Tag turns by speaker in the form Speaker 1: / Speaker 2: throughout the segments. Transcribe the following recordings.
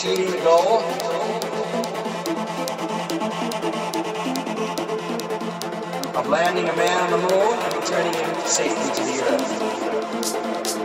Speaker 1: achieving the goal of landing a man on the moon and returning him safely to the earth.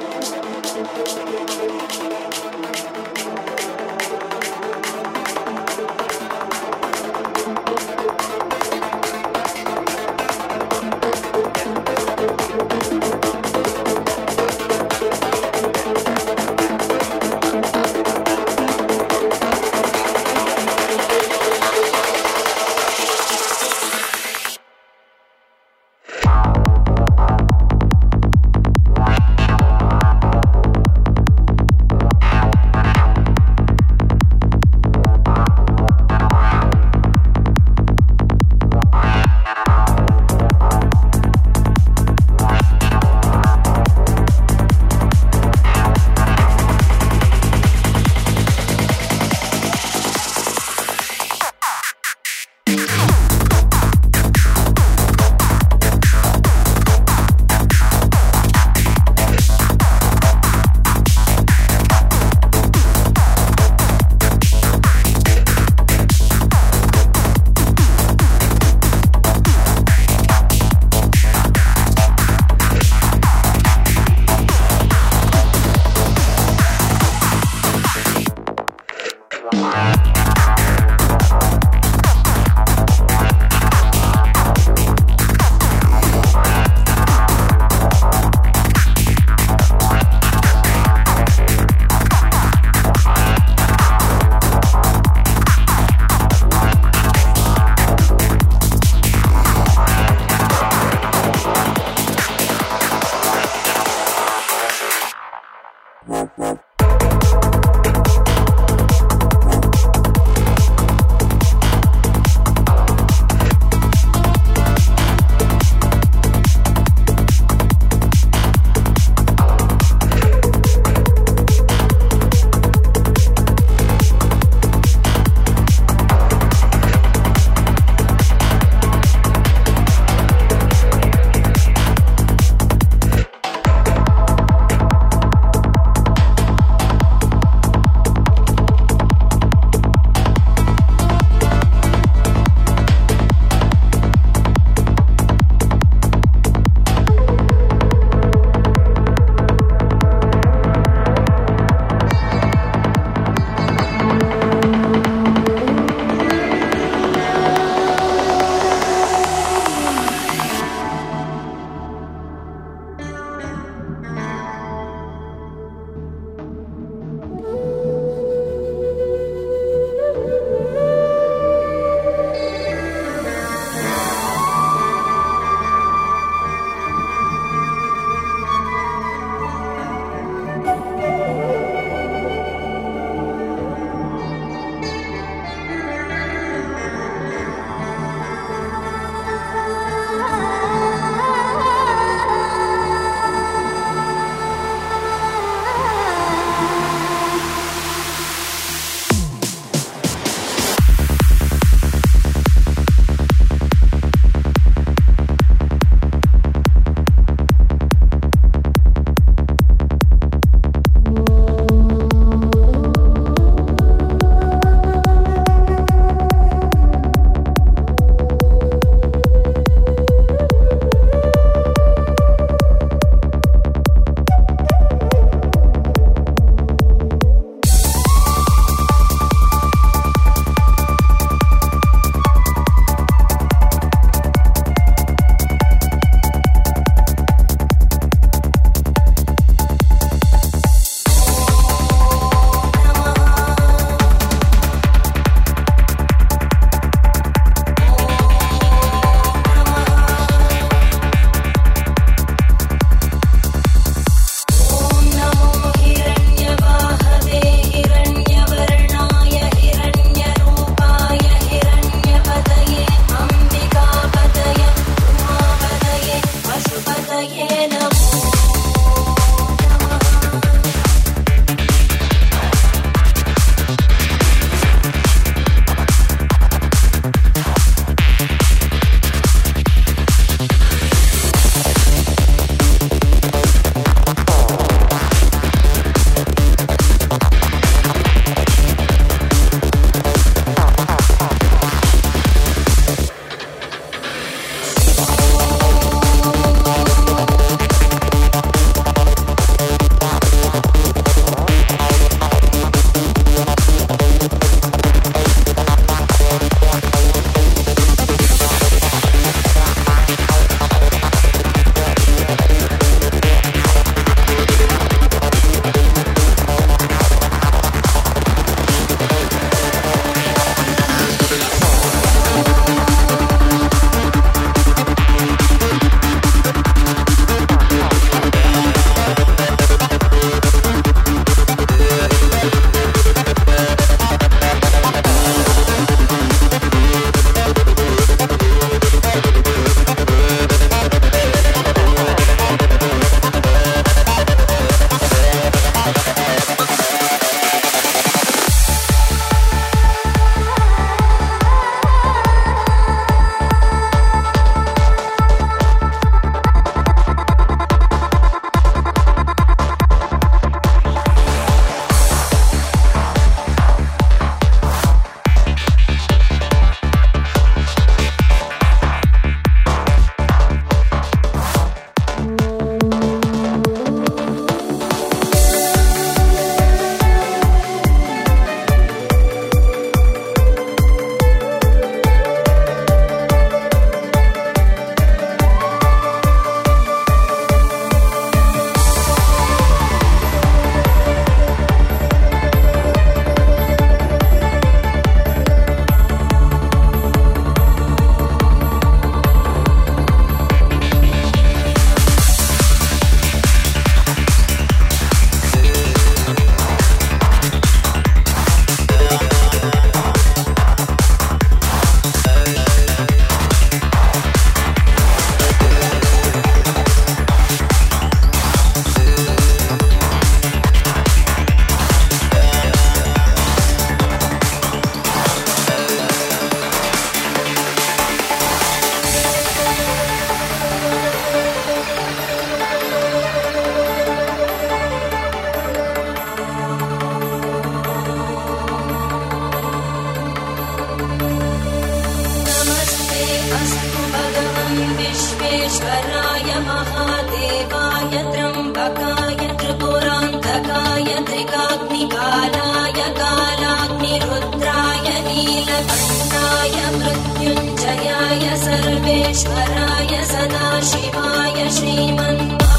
Speaker 1: काय कृपोराङ्ककाय त्रिकाग्निकालाय कालाग्निरुद्राय नीलकण्डाय मृत्युञ्जयाय सर्वेश्वराय सदाशिवाय श्रीमन्महादेव्या।